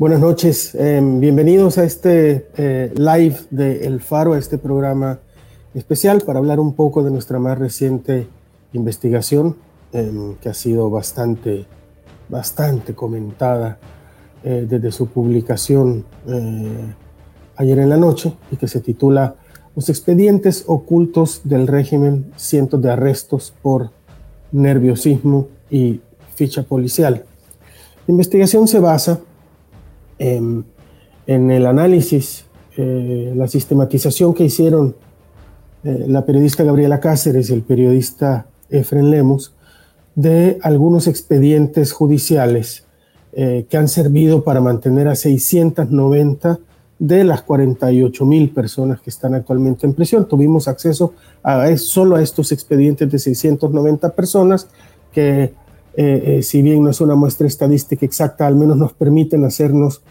Buenas noches, em, bienvenidos a este eh, live de El Faro, a este programa especial para hablar un poco de nuestra más reciente investigación, em, que ha sido bastante, bastante comentada eh, desde su publicación eh, ayer en la noche y que se titula Los expedientes ocultos del régimen, cientos de arrestos por nerviosismo y ficha policial. La investigación se basa en, el análisis, eh, la sistematización que hicieron eh, la periodista Gabriela Cáceres y el periodista Efren Lemus de algunos expedientes judiciales eh, que han servido para mantener a 690 de las 48 mil personas que están actualmente en prisión. Tuvimos acceso a, solo a estos expedientes de 690 personas que eh, eh, si bien no es una muestra estadística exacta, al menos nos permiten hacernos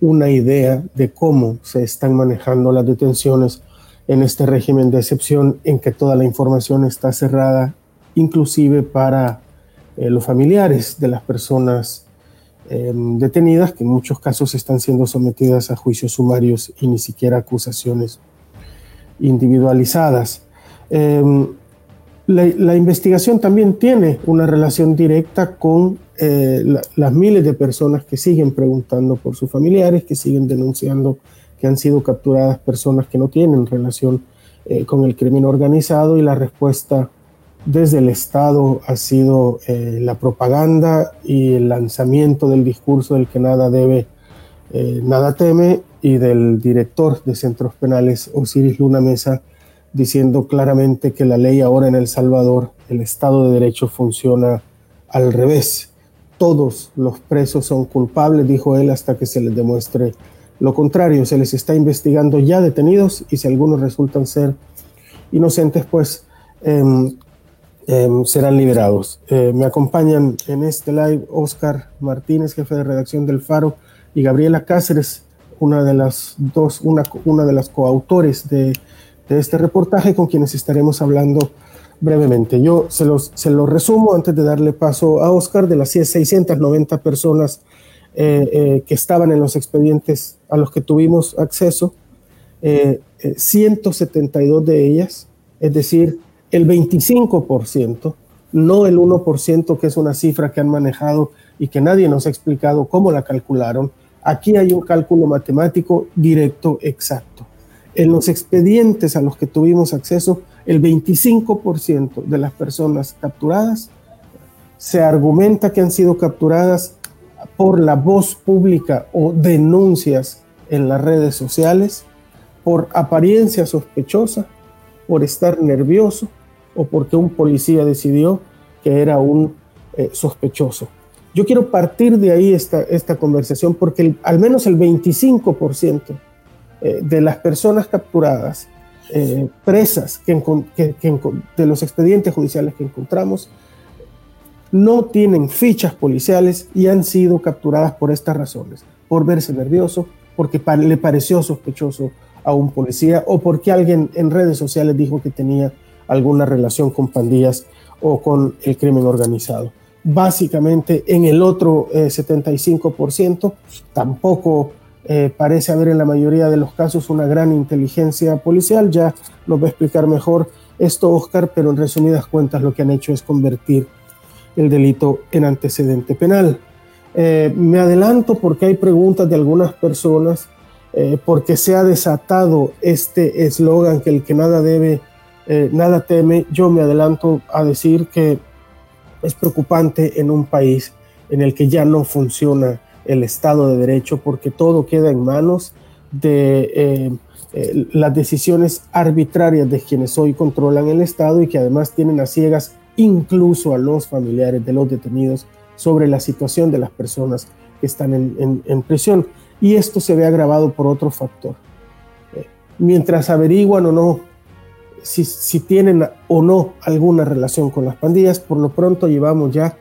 una idea de cómo se están manejando las detenciones en este régimen de excepción en que toda la información está cerrada, inclusive para eh, los familiares de las personas detenidas, que en muchos casos están siendo sometidas a juicios sumarios y ni siquiera acusaciones individualizadas. La, investigación también tiene una relación directa con eh, las miles de personas que siguen preguntando por sus familiares, que siguen denunciando que han sido capturadas personas que no tienen relación eh, con el crimen organizado y la respuesta desde el Estado ha sido eh, la propaganda y el lanzamiento del discurso del que nada debe, nada teme y del director de centros penales, Osiris Luna Mesa, diciendo claramente que la ley ahora en El Salvador, el Estado de Derecho funciona al revés. Todos los presos son culpables, dijo él, hasta que se les demuestre lo contrario. Se les está investigando ya detenidos y si algunos resultan ser inocentes, pues em, em, serán liberados. Eh, me acompañan en este live Oscar Martínez, jefe de redacción del Faro, y Gabriela Cáceres, una de las dos, una, una de las coautores de de este reportaje con quienes estaremos hablando brevemente. Yo se los, se los resumo antes de darle paso a Oscar de las 690 personas eh, eh, que estaban en los expedientes a los que tuvimos acceso, 172 eh, de ellas, es decir, el 25%, no el 1% que es una cifra que han manejado y que nadie nos ha explicado cómo la calcularon. Aquí hay un cálculo matemático directo, exacto. En los expedientes a los que tuvimos acceso, el 25% de las personas capturadas se argumenta que han sido capturadas por la voz pública o denuncias en las redes sociales, por apariencia sospechosa, por estar nervioso o porque un policía decidió que era un eh, sospechoso. Yo quiero partir de ahí esta, esta conversación porque al menos el 25% eh, de las personas capturadas, eh, presas que, de los expedientes judiciales que encontramos, no tienen fichas policiales y han sido capturadas por estas razones, por verse nervioso, porque le pareció sospechoso a un policía o porque alguien en redes sociales dijo que tenía alguna relación con pandillas o con el crimen organizado. Básicamente en el otro 75% eh, tampoco eh, parece haber en la mayoría de los casos una gran inteligencia policial. Ya nos va a explicar mejor esto Oscar, pero en resumidas cuentas lo que han hecho es convertir el delito en antecedente penal. Eh, me adelanto porque hay preguntas de algunas personas, eh, porque se ha desatado este eslogan que el que nada debe, nada teme. Yo me adelanto a decir que es preocupante en un país en el que ya no funciona el Estado de Derecho, porque todo queda en manos de eh, eh, las decisiones arbitrarias de quienes hoy controlan el Estado y que además tienen a ciegas incluso a los familiares de los detenidos sobre la situación de las personas que están en, prisión. Y esto se ve agravado por otro factor. Eh, mientras averiguan o no si, si tienen o no alguna relación con las pandillas, por lo pronto llevamos ya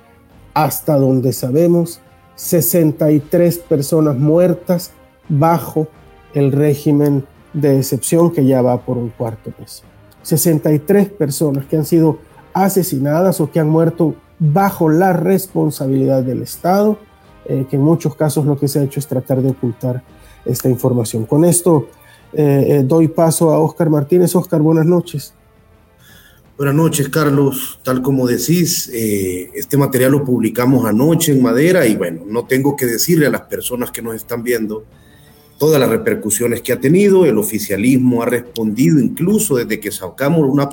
hasta donde sabemos 63 personas muertas bajo el régimen de excepción que ya va por un cuarto mes. 63 personas que han sido asesinadas o que han muerto bajo la responsabilidad del Estado eh, que en muchos casos lo que se ha hecho es tratar de ocultar esta información. Con esto eh, doy paso a Oscar Martínez. Oscar, buenas noches. Buenas noches, Carlos. Tal como decís, este material lo publicamos anoche en Madera y bueno, no tengo que decirle a las personas que nos están viendo todas las repercusiones que ha tenido. El oficialismo ha respondido incluso desde que sacamos una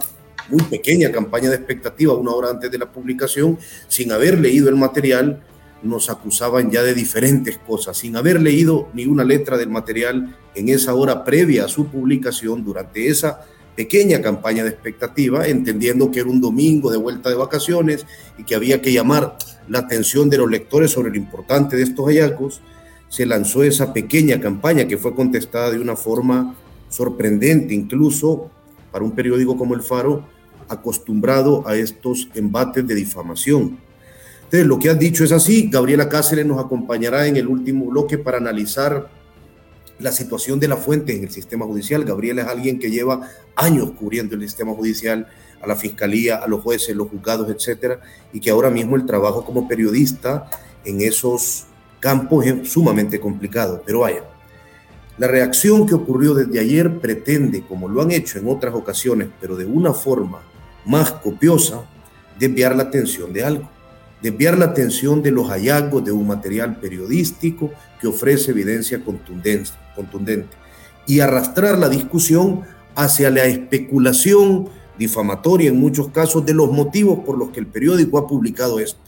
muy pequeña campaña de expectativa una hora antes de la publicación, sin haber leído el material, nos acusaban ya de diferentes cosas, sin haber leído ni una letra del material en esa hora previa a su publicación, durante esa pequeña campaña de expectativa, entendiendo que era un domingo de vuelta de vacaciones y que había que llamar la atención de los lectores sobre lo importante de estos hallazgos, se lanzó esa pequeña campaña que fue contestada de una forma sorprendente, incluso para un periódico como El Faro, acostumbrado a estos embates de difamación. Entonces, lo que has dicho es así. Gabriela Cáceres nos acompañará en el último bloque para analizar la situación de la fuente en el sistema judicial. Gabriela es alguien que lleva años cubriendo el sistema judicial, a la fiscalía, a los jueces, los juzgados, etcétera, y que ahora mismo el trabajo como periodista en esos campos es sumamente complicado. Pero vaya, la reacción que ocurrió desde ayer pretende, como lo han hecho en otras ocasiones, pero de una forma más copiosa, desviar la atención de algo, desviar la atención de los hallazgos de un material periodístico que ofrece evidencia contundente y arrastrar la discusión hacia la especulación difamatoria en muchos casos de los motivos por los que el periódico ha publicado esto.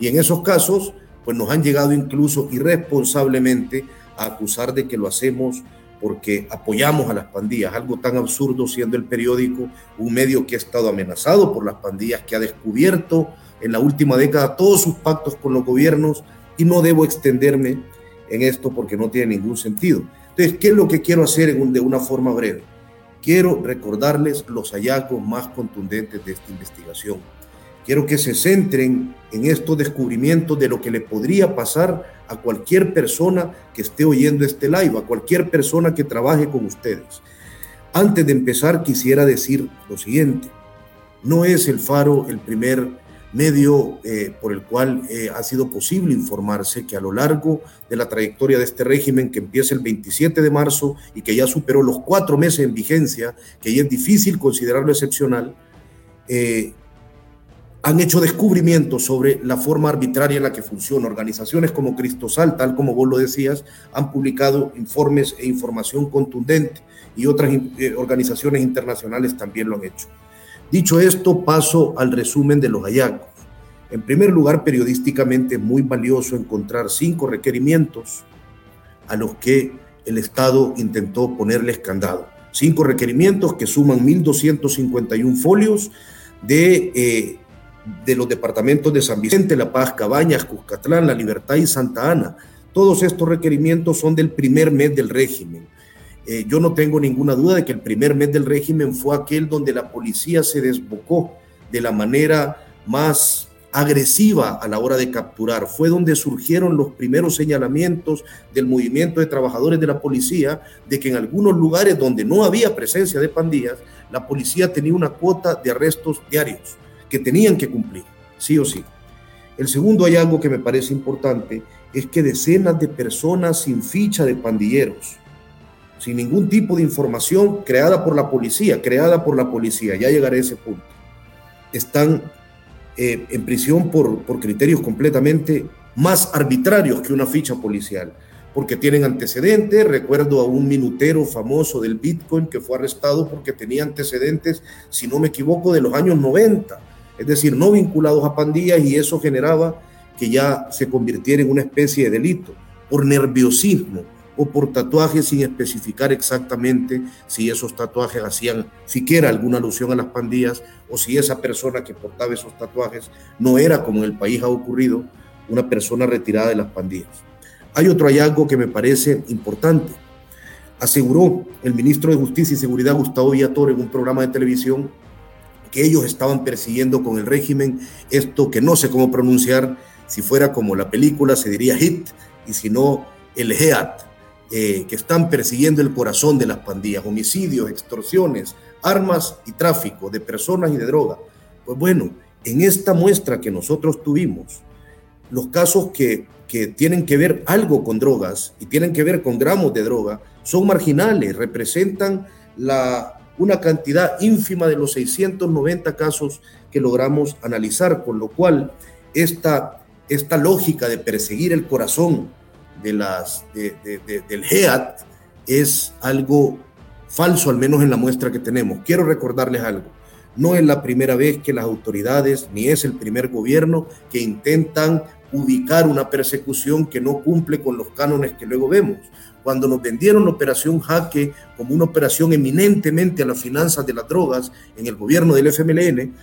Y en esos casos, pues nos han llegado incluso irresponsablemente a acusar de que lo hacemos porque apoyamos a las pandillas, algo tan absurdo siendo el periódico un medio que ha estado amenazado por las pandillas, que ha descubierto en la última década todos sus pactos con los gobiernos y no debo extenderme en esto porque no tiene ningún sentido. Entonces, ¿qué es lo que quiero hacer de una forma breve? Quiero recordarles los hallazgos más contundentes de esta investigación. Quiero que se centren en estos descubrimientos de lo que le podría pasar a cualquier persona que esté oyendo este live, a cualquier persona que trabaje con ustedes. Antes de empezar, quisiera decir lo siguiente. No es el Faro el primer medio eh, por el cual eh, ha sido posible informarse que a lo largo de la trayectoria de este régimen que empieza el 27 de marzo y que ya superó los cuatro meses en vigencia, que ya es difícil considerarlo excepcional, eh, han hecho descubrimientos sobre la forma arbitraria en la que funciona. Organizaciones como Cristosal, tal como vos lo decías, han publicado informes e información contundente y otras organizaciones internacionales también lo han hecho. Dicho esto, paso al resumen de los hallazgos. En primer lugar, periodísticamente muy valioso encontrar cinco requerimientos a los que el Estado intentó ponerles candado. Cinco requerimientos que suman 1.251 folios de eh, de los departamentos de San Vicente, La Paz, Cabañas, Cuscatlán, La Libertad y Santa Ana. Todos estos requerimientos son del primer mes del régimen. Eh, yo no tengo ninguna duda de que el primer mes del régimen fue aquel donde la policía se desbocó de la manera más agresiva a la hora de capturar. Fue donde surgieron los primeros señalamientos del movimiento de trabajadores de la policía de que en algunos lugares donde no había presencia de pandillas, la policía tenía una cuota de arrestos diarios que tenían que cumplir, sí o sí. El segundo hallazgo que me parece importante es que decenas de personas sin ficha de pandilleros, sin ningún tipo de información creada por la policía, creada por la policía, ya llegaré a ese punto, están eh, en prisión por, por criterios completamente más arbitrarios que una ficha policial, porque tienen antecedentes. Recuerdo a un minutero famoso del Bitcoin que fue arrestado porque tenía antecedentes, si no me equivoco, de los años 90 es decir, no vinculados a pandillas y eso generaba que ya se convirtiera en una especie de delito por nerviosismo o por tatuajes sin especificar exactamente si esos tatuajes hacían siquiera alguna alusión a las pandillas o si esa persona que portaba esos tatuajes no era, como en el país ha ocurrido, una persona retirada de las pandillas. Hay otro hallazgo que me parece importante. Aseguró el ministro de Justicia y Seguridad, Gustavo Villator, en un programa de televisión que ellos estaban persiguiendo con el régimen, esto que no sé cómo pronunciar, si fuera como la película se diría HIT, y si no el HEAT, eh, que están persiguiendo el corazón de las pandillas, homicidios, extorsiones, armas y tráfico de personas y de droga. Pues bueno, en esta muestra que nosotros tuvimos, los casos que que tienen que ver algo con drogas y tienen que ver con gramos de droga son marginales, representan la, una cantidad ínfima de los 690 casos que logramos analizar, con lo cual esta, esta lógica de perseguir el corazón de las, del GEAT es algo falso, al menos en la muestra que tenemos. Quiero recordarles algo. No es la primera vez que las autoridades, ni es el primer gobierno que intentan ubicar una persecución que no cumple con los cánones que luego vemos. Cuando nos vendieron la operación Jaque como una operación eminentemente a las finanzas de las drogas en el gobierno del FMLN,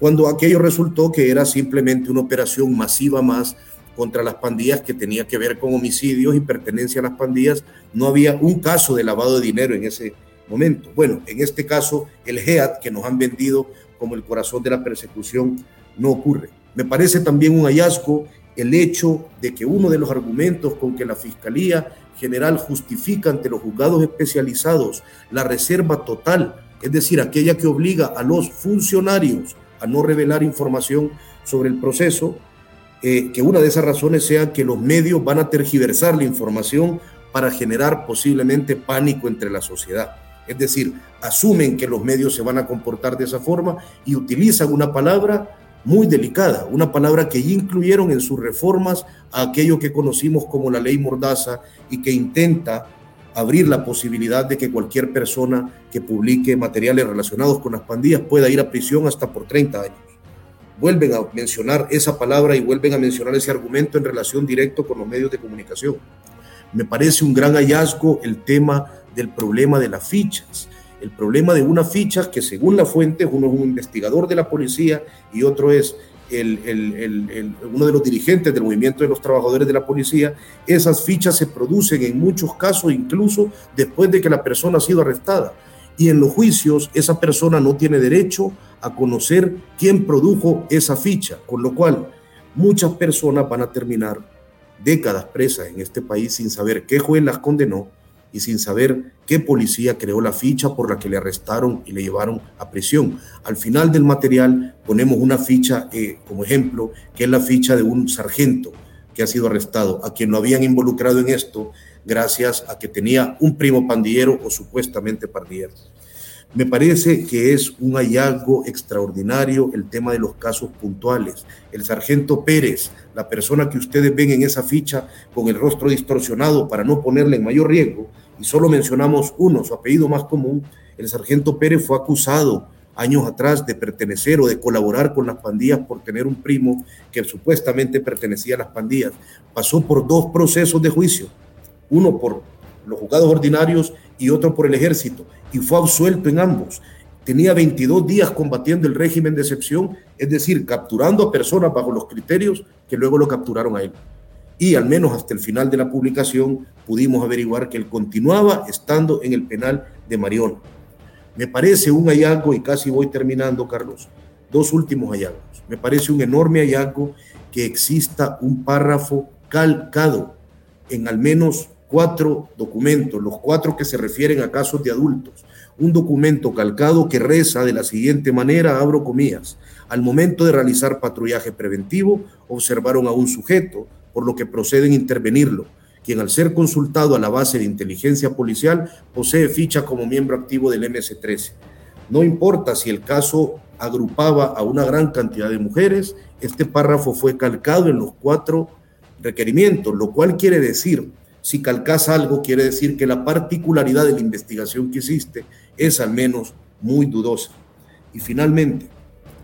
cuando aquello resultó que era simplemente una operación masiva más contra las pandillas que tenía que ver con homicidios y pertenencia a las pandillas, no había un caso de lavado de dinero en ese momento. Bueno, en este caso, el GEAT que nos han vendido como el corazón de la persecución no ocurre. Me parece también un hallazgo el hecho de que uno de los argumentos con que la Fiscalía General justifica ante los juzgados especializados la reserva total, es decir, aquella que obliga a los funcionarios a no revelar información sobre el proceso, eh, que una de esas razones sea que los medios van a tergiversar la información para generar posiblemente pánico entre la sociedad. Es decir, asumen que los medios se van a comportar de esa forma y utilizan una palabra muy delicada, una palabra que incluyeron en sus reformas a aquello que conocimos como la ley Mordaza y que intenta abrir la posibilidad de que cualquier persona que publique materiales relacionados con las pandillas pueda ir a prisión hasta por 30 años. Vuelven a mencionar esa palabra y vuelven a mencionar ese argumento en relación directo con los medios de comunicación. Me parece un gran hallazgo el tema del problema de las fichas el problema de una ficha que según la fuente, uno es un investigador de la policía y otro es el, uno de los dirigentes del movimiento de los trabajadores de la policía, esas fichas se producen en muchos casos incluso después de que la persona ha sido arrestada. Y en los juicios esa persona no tiene derecho a conocer quién produjo esa ficha, con lo cual muchas personas van a terminar décadas presas en este país sin saber qué juez las condenó y sin saber qué policía creó la ficha por la que le arrestaron y le llevaron a prisión. Al final del material ponemos una ficha eh, como ejemplo, que es la ficha de un sargento que ha sido arrestado, a quien lo habían involucrado en esto gracias a que tenía un primo pandillero o supuestamente pandillero. Me parece que es un hallazgo extraordinario el tema de los casos puntuales. El sargento Pérez, la persona que ustedes ven en esa ficha con el rostro distorsionado para no ponerle en mayor riesgo, y solo mencionamos uno, su apellido más común, el sargento Pérez fue acusado años atrás de pertenecer o de colaborar con las pandillas por tener un primo que supuestamente pertenecía a las pandillas. Pasó por dos procesos de juicio, uno por los juzgados ordinarios y otro por el ejército, y fue absuelto en ambos. Tenía 22 días combatiendo el régimen de excepción, es decir, capturando a personas bajo los criterios que luego lo capturaron a él. Y al menos hasta el final de la publicación pudimos averiguar que él continuaba estando en el penal de Mariona. Me parece un hallazgo, y casi voy terminando, Carlos, dos últimos hallazgos. Me parece un enorme hallazgo que exista un párrafo calcado en al menos cuatro documentos, los cuatro que se refieren a casos de adultos. Un documento calcado que reza de la siguiente manera, abro comillas, al momento de realizar patrullaje preventivo, observaron a un sujeto, por lo que proceden a intervenirlo, quien al ser consultado a la base de inteligencia policial posee ficha como miembro activo del MS-13. No importa si el caso agrupaba a una gran cantidad de mujeres, este párrafo fue calcado en los cuatro requerimientos, lo cual quiere decir si calcas algo, quiere decir que la particularidad de la investigación que hiciste es al menos muy dudosa. Y finalmente,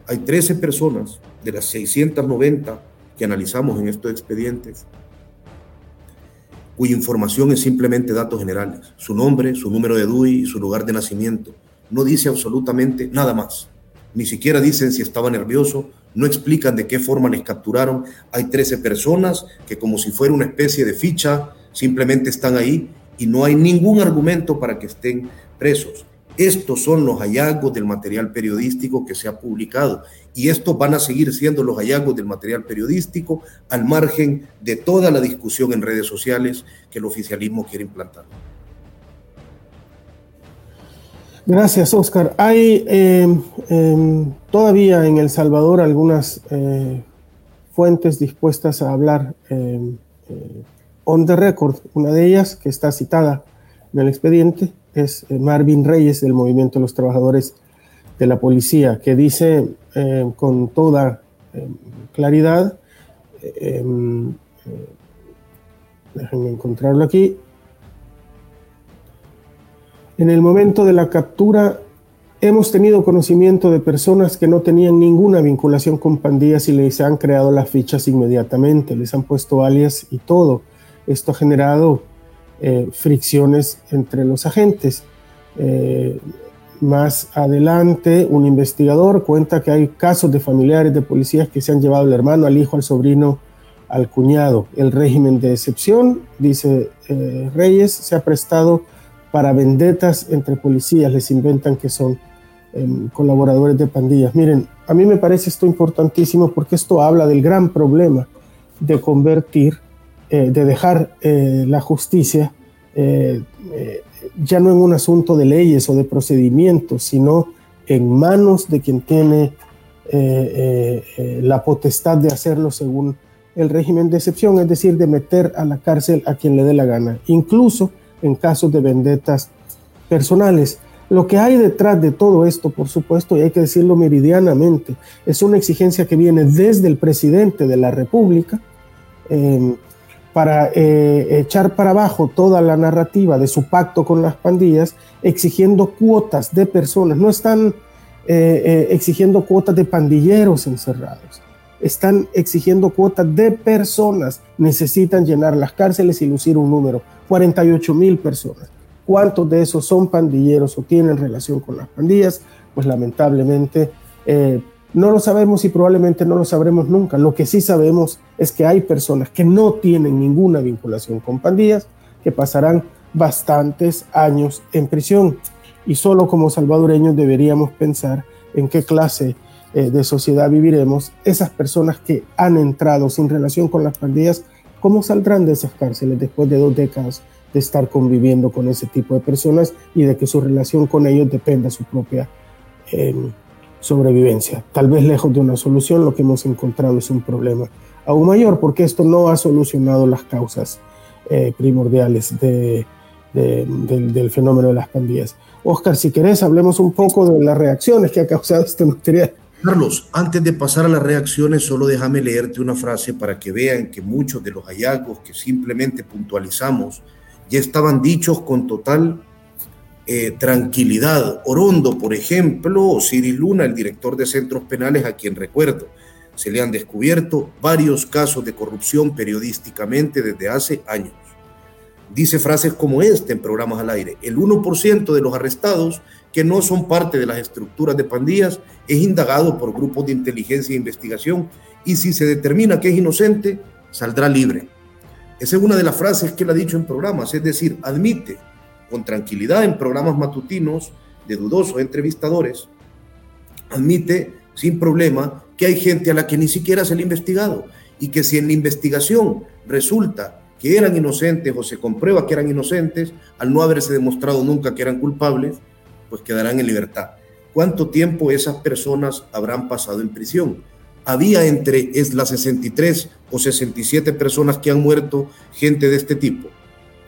hay 13 personas de las 690 que analizamos en estos expedientes cuya información es simplemente datos generales, su nombre, su número de DUI su lugar de nacimiento. No dice absolutamente nada más. Ni siquiera dicen si estaba nervioso, no explican de qué forma les capturaron. Hay 13 personas que como si fuera una especie de ficha simplemente están ahí y no hay ningún argumento para que estén presos. Estos son los hallazgos del material periodístico que se ha publicado y estos van a seguir siendo los hallazgos del material periodístico al margen de toda la discusión en redes sociales que el oficialismo quiere implantar. Gracias, Oscar. Hay em, em, todavía en El Salvador algunas eh, fuentes dispuestas a hablar em, on the record. Una de ellas, que está citada en el expediente, es Marvin Reyes del Movimiento de los Trabajadores de la Policía, que dice con toda claridad, em, déjenme encontrarlo aquí, en el momento de la captura hemos tenido conocimiento de personas que no tenían ninguna vinculación con pandillas y les han creado las fichas inmediatamente, les han puesto alias y todo. Esto ha generado eh, fricciones entre los agentes. Eh, más adelante, un investigador cuenta que hay casos de familiares de policías que se han llevado al hermano, al hijo, al sobrino, al cuñado. El régimen de excepción, dice eh, Reyes, se ha prestado para vendetas entre policías, les inventan que son em, colaboradores de pandillas. Miren, a mí me parece esto importantísimo porque esto habla del gran problema de convertir, eh, de dejar eh, la justicia eh, ya no en un asunto de leyes o de procedimientos, sino en manos de quien tiene la potestad de hacerlo según el régimen de excepción, es decir, de meter a la cárcel a quien le dé la gana. Incluso en casos de vendetas personales. Lo que hay detrás de todo esto, por supuesto, y hay que decirlo meridianamente, es una exigencia que viene desde el presidente de la República para eh, echar para abajo toda la narrativa de su pacto con las pandillas, exigiendo cuotas de personas. No están eh, eh, exigiendo cuotas de pandilleros encerrados, están exigiendo cuotas de personas. Necesitan llenar las cárceles y lucir un número 48 mil personas. ¿Cuántos de esos son pandilleros o tienen relación con las pandillas? Pues lamentablemente no lo sabemos y probablemente no lo sabremos nunca. Lo que sí sabemos es que hay personas que no tienen ninguna vinculación con pandillas, que pasarán bastantes años en prisión. Y solo como salvadoreños deberíamos pensar en qué clase eh, de sociedad viviremos esas personas que han entrado sin relación con las pandillas ¿Cómo saldrán de esas cárceles después de dos décadas de estar conviviendo con ese tipo de personas y de que su relación con ellos dependa de su propia em, sobrevivencia? Tal vez lejos de una solución, lo que hemos encontrado es un problema aún mayor, porque esto no ha solucionado las causas eh, primordiales del, del fenómeno de las pandillas. Oscar, si querés, hablemos un poco de las reacciones que ha causado este material. Carlos, antes de pasar a las reacciones, solo déjame leerte una frase para que vean que muchos de los hallazgos que simplemente puntualizamos ya estaban dichos con total eh, tranquilidad. Orondo, por ejemplo, o Cyril Luna, el director de centros penales, a quien recuerdo, se le han descubierto varios casos de corrupción periodísticamente desde hace años. Dice frases como esta en programas al aire. El 1% de los arrestados que no son parte de las estructuras de pandillas, es indagado por grupos de inteligencia e investigación y si se determina que es inocente, saldrá libre. Esa es una de las frases que él ha dicho en programas, es decir, admite con tranquilidad en programas matutinos de dudosos entrevistadores, admite sin problema que hay gente a la que ni siquiera se le ha investigado y que si en la investigación resulta que eran inocentes o se comprueba que eran inocentes, al no haberse demostrado nunca que eran culpables, pues quedarán en libertad. ¿Cuánto tiempo esas personas habrán pasado en prisión? Había entre las 63 o 67 personas que han muerto gente de este tipo.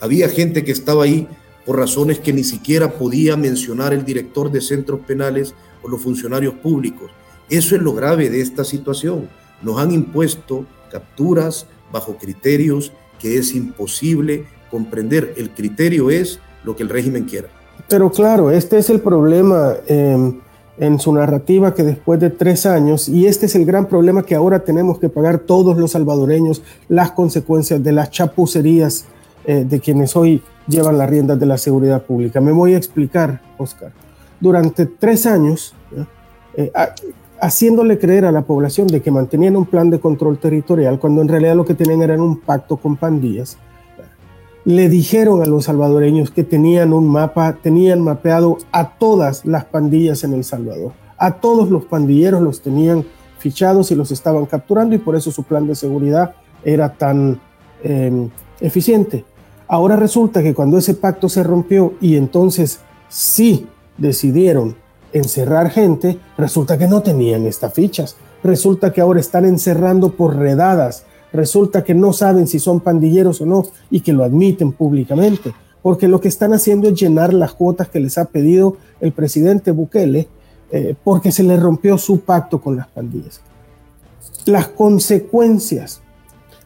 Había gente que estaba ahí por razones que ni siquiera podía mencionar el director de centros penales o los funcionarios públicos. Eso es lo grave de esta situación. Nos han impuesto capturas bajo criterios que es imposible comprender. El criterio es lo que el régimen quiera. Pero claro, este es el problema em, en su narrativa que después de tres años, y este es el gran problema que ahora tenemos que pagar todos los salvadoreños, las consecuencias de las chapucerías eh, de quienes hoy llevan las riendas de la seguridad pública. Me voy a explicar, Oscar. Durante tres años, eh, haciéndole creer a la población de que mantenían un plan de control territorial, cuando en realidad lo que tenían era un pacto con pandillas, le dijeron a los salvadoreños que tenían un mapa, tenían mapeado a todas las pandillas en El Salvador. A todos los pandilleros los tenían fichados y los estaban capturando y por eso su plan de seguridad era tan em, eficiente. Ahora resulta que cuando ese pacto se rompió y entonces sí decidieron encerrar gente, resulta que no tenían estas fichas. Resulta que ahora están encerrando por redadas resulta que no saben si son pandilleros o no y que lo admiten públicamente, porque lo que están haciendo es llenar las cuotas que les ha pedido el presidente Bukele, eh, porque se le rompió su pacto con las pandillas. Las consecuencias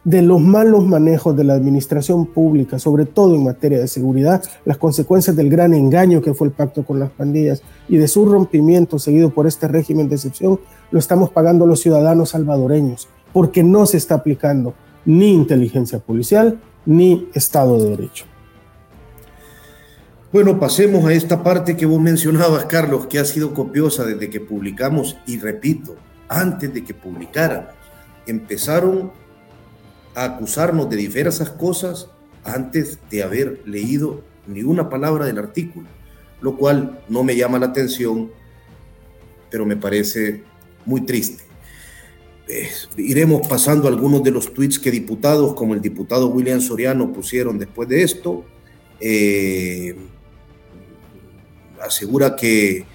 de los malos manejos de la administración pública, sobre todo en materia de seguridad, las consecuencias del gran engaño que fue el pacto con las pandillas y de su rompimiento seguido por este régimen de excepción, lo estamos pagando los ciudadanos salvadoreños, porque no se está aplicando ni inteligencia policial ni Estado de Derecho. Bueno, pasemos a esta parte que vos mencionabas, Carlos, que ha sido copiosa desde que publicamos, y repito, antes de que publicáramos, empezaron a acusarnos de diversas cosas antes de haber leído ni una palabra del artículo, lo cual no me llama la atención, pero me parece muy triste. Eh, iremos pasando algunos de los tweets que diputados como el diputado William Soriano pusieron después de esto. Eh, asegura que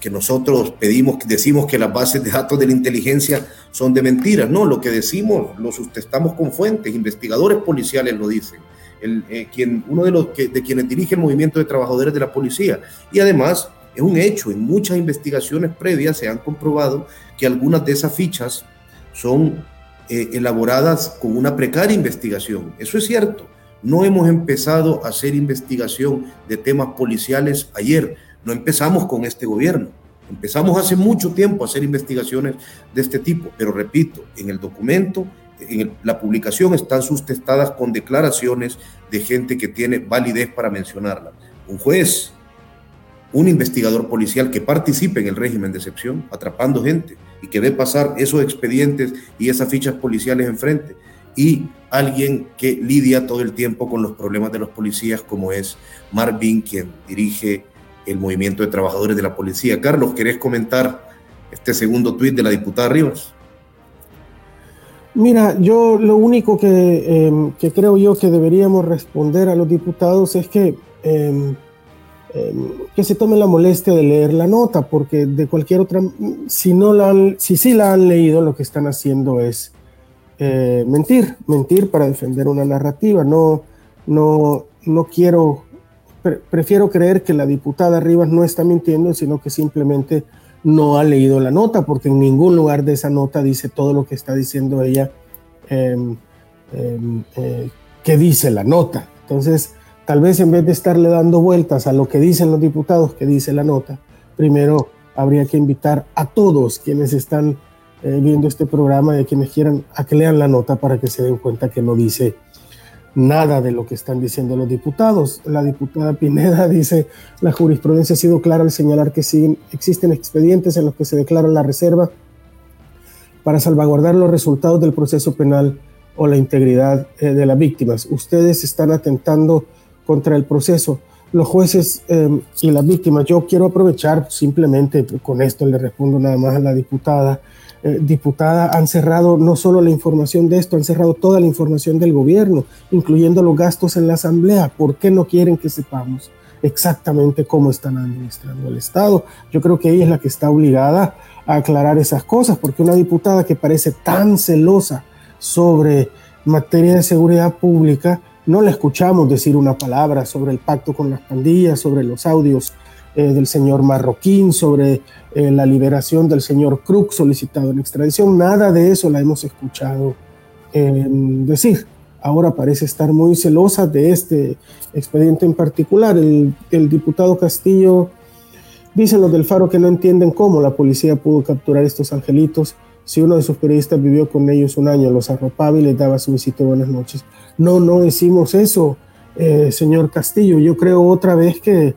que nosotros pedimos, decimos que las bases de datos de la inteligencia son de mentiras. No, lo que decimos lo sustentamos con fuentes, investigadores policiales lo dicen. El, eh, quien, uno de, los que, de quienes dirige el movimiento de trabajadores de la policía. Y además, es un hecho, en muchas investigaciones previas se han comprobado que algunas de esas fichas son eh, elaboradas con una precaria investigación. Eso es cierto. No hemos empezado a hacer investigación de temas policiales ayer no empezamos con este gobierno. Empezamos hace mucho tiempo a hacer investigaciones de este tipo, pero repito, en el documento, en la publicación están sustentadas con declaraciones de gente que tiene validez para mencionarla. Un juez, un investigador policial que participe en el régimen de excepción, atrapando gente y que ve pasar esos expedientes y esas fichas policiales enfrente, y alguien que lidia todo el tiempo con los problemas de los policías, como es Marvin, quien dirige el movimiento de trabajadores de la policía. Carlos, ¿querés comentar este segundo tuit de la diputada Rivas? Mira, yo lo único que, em, creo yo que deberíamos responder a los diputados es que, em, em, que se tomen la molestia de leer la nota, porque de cualquier otra, si no la han, si sí la han leído, lo que están haciendo es eh, mentir, mentir para defender una narrativa. No, no, no quiero prefiero creer que la diputada Rivas no está mintiendo, sino que simplemente no ha leído la nota, porque en ningún lugar de esa nota dice todo lo que está diciendo ella em, em, eh, que dice la nota. Entonces, tal vez en vez de estarle dando vueltas a lo que dicen los diputados que dice la nota, primero habría que invitar a todos quienes están eh, viendo este programa y a quienes quieran a que lean la nota para que se den cuenta que no dice nada de lo que están diciendo los diputados. La diputada Pineda dice, la jurisprudencia ha sido clara al señalar que siguen, existen expedientes en los que se declara la reserva para salvaguardar los resultados del proceso penal o la integridad eh, de las víctimas. Ustedes están atentando contra el proceso. Los jueces em, y las víctimas, yo quiero aprovechar simplemente, con esto le respondo nada más a la diputada, eh, diputada, han cerrado no solo la información de esto, han cerrado toda la información del gobierno, incluyendo los gastos en la asamblea. ¿Por qué no quieren que sepamos exactamente cómo están administrando el Estado? Yo creo que ella es la que está obligada a aclarar esas cosas, porque una diputada que parece tan celosa sobre materia de seguridad pública, no la escuchamos decir una palabra sobre el pacto con las pandillas, sobre los audios eh, del señor Marroquín, sobre eh, la liberación del señor Cruz solicitado en extradición. Nada de eso la hemos escuchado em, decir. Ahora parece estar muy celosa de este expediente en particular. El, diputado Castillo dice los del Faro que no entienden cómo la policía pudo capturar estos angelitos si uno de sus periodistas vivió con ellos un año, los arropaba y les daba su visita buenas noches. No, no decimos eso, eh, señor Castillo. Yo creo otra vez que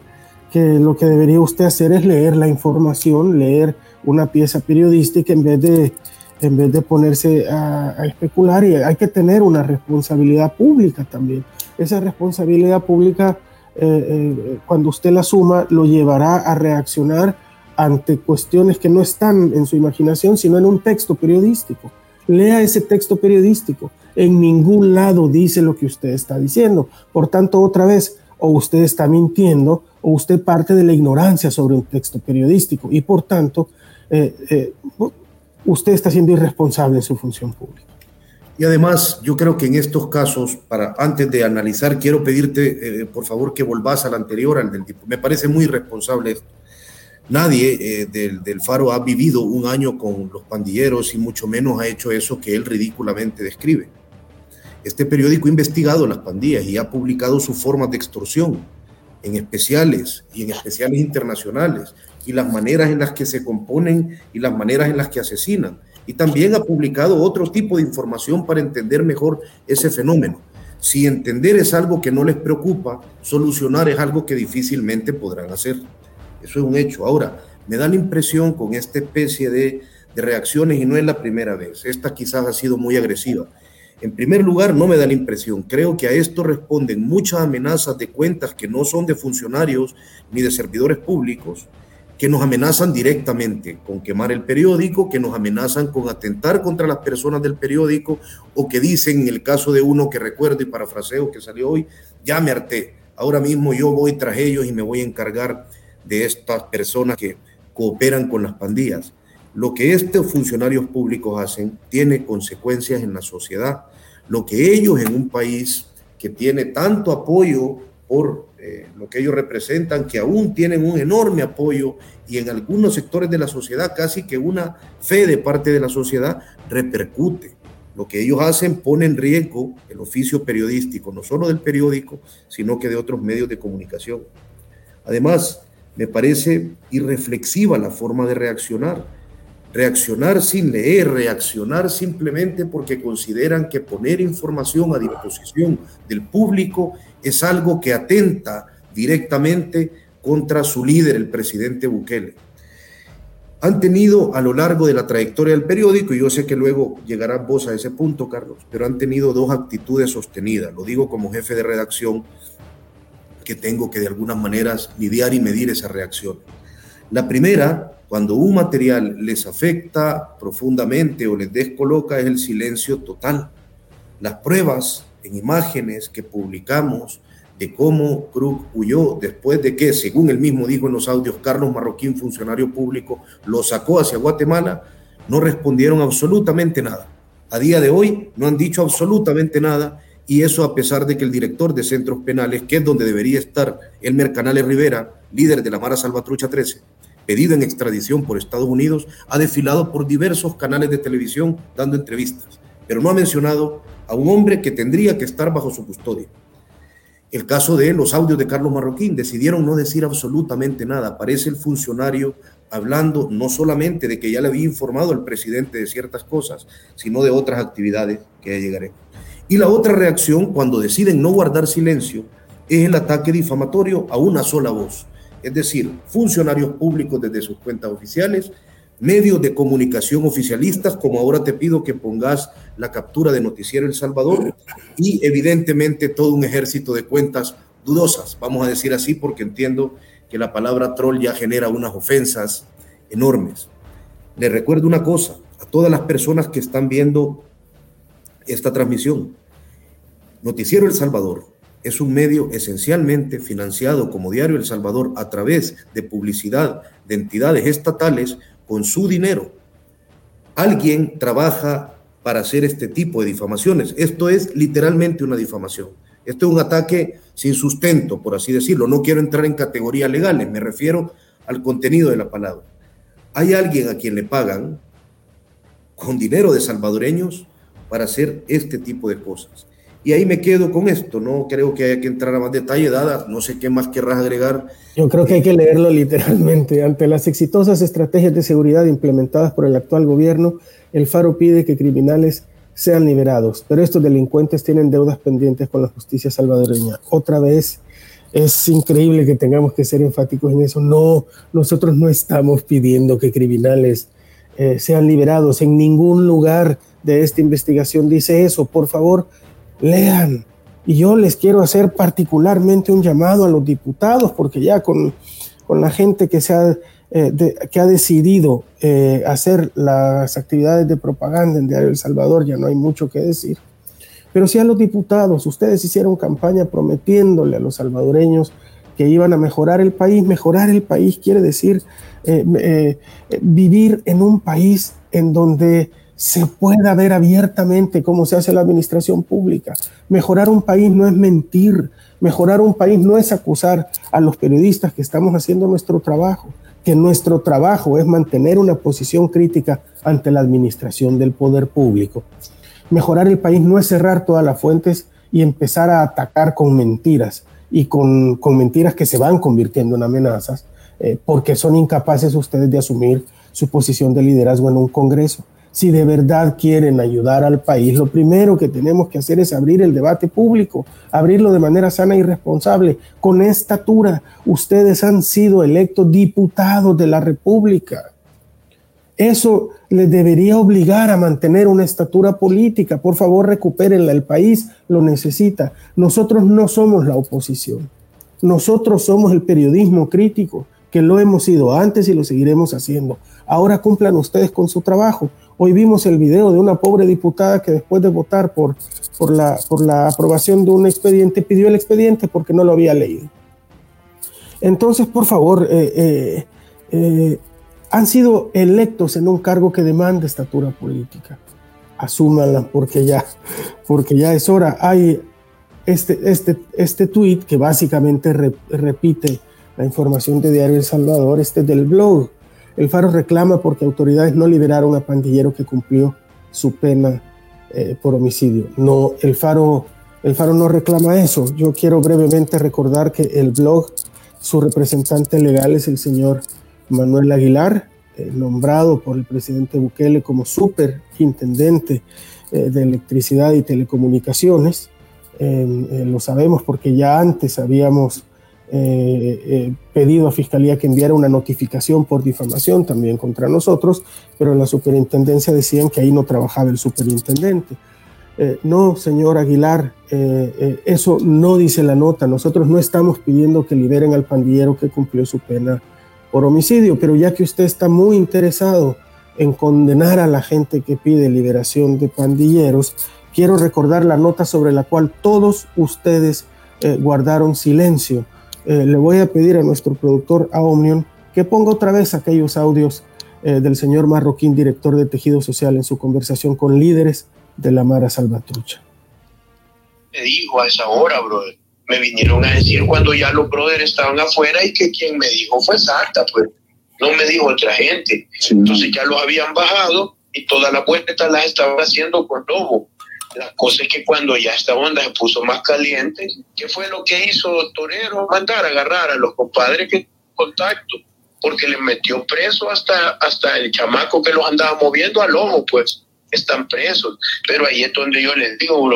que lo que debería usted hacer es leer la información, leer una pieza periodística en vez de, en vez de ponerse a, especular y hay que tener una responsabilidad pública también. Esa responsabilidad pública, eh, eh, cuando usted la suma, lo llevará a reaccionar ante cuestiones que no están en su imaginación, sino en un texto periodístico. Lea ese texto periodístico. En ningún lado dice lo que usted está diciendo. Por tanto, otra vez, o usted está mintiendo o usted parte de la ignorancia sobre un texto periodístico y por tanto eh, eh, usted está siendo irresponsable en su función pública. Y además, yo creo que en estos casos, para antes de analizar, quiero pedirte, eh, por favor, que volvás al anterior, al del tipo. Me parece muy irresponsable esto. Nadie del, del, Faro ha vivido un año con los pandilleros y mucho menos ha hecho eso que él ridículamente describe. Este periódico ha investigado las pandillas y ha publicado sus formas de extorsión en especiales y en especiales internacionales y las maneras en las que se componen y las maneras en las que asesinan. Y también ha publicado otro tipo de información para entender mejor ese fenómeno. Si entender es algo que no les preocupa, solucionar es algo que difícilmente podrán hacer. Eso es un hecho. Ahora, me da la impresión con esta especie de, de reacciones, y no es la primera vez, esta quizás ha sido muy agresiva, en primer lugar, no me da la impresión. Creo que a esto responden muchas amenazas de cuentas que no son de funcionarios ni de servidores públicos, que nos amenazan directamente con quemar el periódico, que nos amenazan con atentar contra las personas del periódico, o que dicen, en el caso de uno que recuerdo y parafraseo que salió hoy, ya me harté. Ahora mismo yo voy tras ellos y me voy a encargar de estas personas que cooperan con las pandillas. Lo que estos funcionarios públicos hacen tiene consecuencias en la sociedad lo que ellos en un país que tiene tanto apoyo por eh, lo que ellos representan, que aún tienen un enorme apoyo y en algunos sectores de la sociedad casi que una fe de parte de la sociedad repercute. Lo que ellos hacen pone en riesgo el oficio periodístico, no solo del periódico, sino que de otros medios de comunicación. Además, me parece irreflexiva la forma de reaccionar reaccionar sin leer, reaccionar simplemente porque consideran que poner información a disposición del público es algo que atenta directamente contra su líder, el presidente Bukele. Han tenido a lo largo de la trayectoria del periódico, y yo sé que luego llegarán vos a ese punto, Carlos, pero han tenido dos actitudes sostenidas. Lo digo como jefe de redacción, que tengo que de algunas maneras lidiar y medir esa reacción. La primera cuando un material les afecta profundamente o les descoloca es el silencio total. Las pruebas en imágenes que publicamos de cómo Krug huyó después de que, según él mismo dijo en los audios, Carlos Marroquín, funcionario público, lo sacó hacia Guatemala, no respondieron absolutamente nada. A día de hoy no han dicho absolutamente nada y eso a pesar de que el director de centros penales, que es donde debería estar el Mercanales Rivera, líder de la Mara Salvatrucha 13, pedido en extradición por Estados Unidos, ha desfilado por diversos canales de televisión dando entrevistas, pero no ha mencionado a un hombre que tendría que estar bajo su custodia. El caso de los audios de Carlos Marroquín decidieron no decir absolutamente nada. Aparece el funcionario hablando no solamente de que ya le había informado al presidente de ciertas cosas, sino de otras actividades que ya llegaré. Y la otra reacción, cuando deciden no guardar silencio, es el ataque difamatorio a una sola voz es decir, funcionarios públicos desde sus cuentas oficiales, medios de comunicación oficialistas, como ahora te pido que pongas la captura de Noticiero El Salvador, y evidentemente todo un ejército de cuentas dudosas, vamos a decir así, porque entiendo que la palabra troll ya genera unas ofensas enormes. Les recuerdo una cosa a todas las personas que están viendo esta transmisión. Noticiero El Salvador es un medio esencialmente financiado como Diario El Salvador a través de publicidad de entidades estatales con su dinero. Alguien trabaja para hacer este tipo de difamaciones. Esto es literalmente una difamación. Esto es un ataque sin sustento, por así decirlo. No quiero entrar en categorías legales, me refiero al contenido de la palabra. Hay alguien a quien le pagan con dinero de salvadoreños para hacer este tipo de cosas. Y ahí me quedo con esto, no creo que haya que entrar a más detalle, dada, no sé qué más querrás agregar. Yo creo que hay que leerlo literalmente. Ante las exitosas estrategias de seguridad implementadas por el actual gobierno, el Faro pide que criminales sean liberados, pero estos delincuentes tienen deudas pendientes con la justicia salvadoreña. Otra vez, es increíble que tengamos que ser enfáticos en eso. No, nosotros no estamos pidiendo que criminales eh, sean liberados. En ningún lugar de esta investigación dice eso. Por favor, lean. Y yo les quiero hacer particularmente un llamado a los diputados, porque ya con, con la gente que, se ha, eh, que ha decidido eh, hacer las actividades de propaganda en Diario El Salvador, ya no hay mucho que decir. Pero si a los diputados, ustedes hicieron campaña prometiéndole a los salvadoreños que iban a mejorar el país. Mejorar el país quiere decir eh, vivir en un país en donde se pueda ver abiertamente cómo se hace la administración pública. Mejorar un país no es mentir, mejorar un país no es acusar a los periodistas que estamos haciendo nuestro trabajo, que nuestro trabajo es mantener una posición crítica ante la administración del poder público. Mejorar el país no es cerrar todas las fuentes y empezar a atacar con mentiras y con, mentiras que se van convirtiendo en amenazas, eh, porque son incapaces ustedes de asumir su posición de liderazgo en un Congreso. Si de verdad quieren ayudar al país, lo primero que tenemos que hacer es abrir el debate público, abrirlo de manera sana y responsable. Con estatura, ustedes han sido electos diputados de la República. Eso les debería obligar a mantener una estatura política. Por favor, recupérenla. El país lo necesita. Nosotros no somos la oposición. Nosotros somos el periodismo crítico, que lo hemos sido antes y lo seguiremos haciendo. Ahora cumplan ustedes con su trabajo. Hoy vimos el video de una pobre diputada que después de votar por, por, la, por la aprobación de un expediente pidió el expediente porque no lo había leído. Entonces, por favor, eh, eh, eh, han sido electos en un cargo que demanda estatura política. Asúmanla porque ya, porque ya es hora. Hay este, este, este tweet que básicamente repite la información de Diario El Salvador, este del blog. El Faro reclama porque autoridades no liberaron a pandillero que cumplió su pena eh, por homicidio. No, el Faro, el Faro no reclama eso. Yo quiero brevemente recordar que el blog, su representante legal es el señor Manuel Aguilar, eh, nombrado por el presidente Bukele como superintendente eh, de electricidad y telecomunicaciones. Lo sabemos porque ya antes habíamos pedido a Fiscalía que enviara una notificación por difamación también contra nosotros, pero en la superintendencia decían que ahí no trabajaba el superintendente. no, señor Aguilar, eso no dice la nota. Nosotros no estamos pidiendo que liberen al pandillero que cumplió su pena por homicidio, pero ya que usted está muy interesado en condenar a la gente que pide liberación de pandilleros, quiero recordar la nota sobre la cual todos ustedes eh, guardaron silencio. Eh, le voy a pedir a nuestro productor, a Omnion, que ponga otra vez aquellos audios eh, del señor Marroquín, director de Tejido Social, en su conversación con líderes de la Mara Salvatrucha. Me dijo a esa hora, brother me vinieron a decir cuando ya los brothers estaban afuera y que quien me dijo fue Santa, pues no me dijo otra gente. Entonces ya los habían bajado y todas las vueltas las estaban haciendo con lobo. La cosa es que cuando ya esta onda se puso más caliente, ¿qué fue lo que hizo Torero? Mandar a agarrar a los compadres que contacto, porque les metió preso hasta, hasta el chamaco que los andaba moviendo al lobo, pues están presos. Pero ahí es donde yo les digo,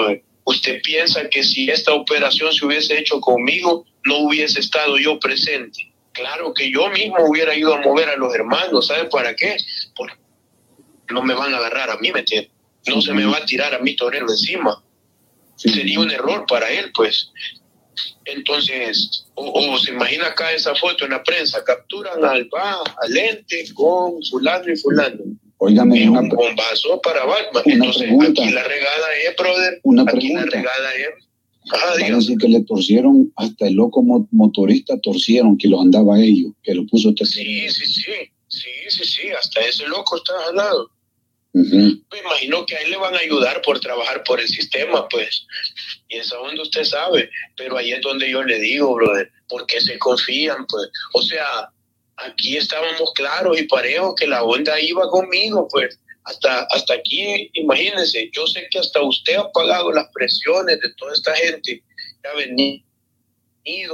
¿Usted piensa que si esta operación se hubiese hecho conmigo, no hubiese estado yo presente? Claro que yo mismo hubiera ido a mover a los hermanos, ¿sabe para qué? Porque no me van a agarrar a mí, ¿me? No se me va a tirar a mi torero encima. Sería un error para él, pues. Entonces, o, se imagina acá esa foto en la prensa, capturan al va, al ente con fulano y fulano Óigame, un bombazo para Batman. Entonces, aquí la regada es, brother. Una aquí la regada es. Parece que le torcieron, hasta el loco motorista torcieron que lo andaba ellos, que lo puso Sí, sí, sí, sí, sí, sí, hasta ese loco está Me imagino que ahí le van a ayudar por trabajar por el sistema, pues. Y eso es donde usted sabe. Pero ahí es donde yo le digo, brother, ¿por qué se confían, pues? O sea, aquí estábamos claros y parejos que la onda iba conmigo, pues hasta, hasta aquí, imagínense, yo sé que hasta usted ha pagado las presiones de toda esta gente que ha venido,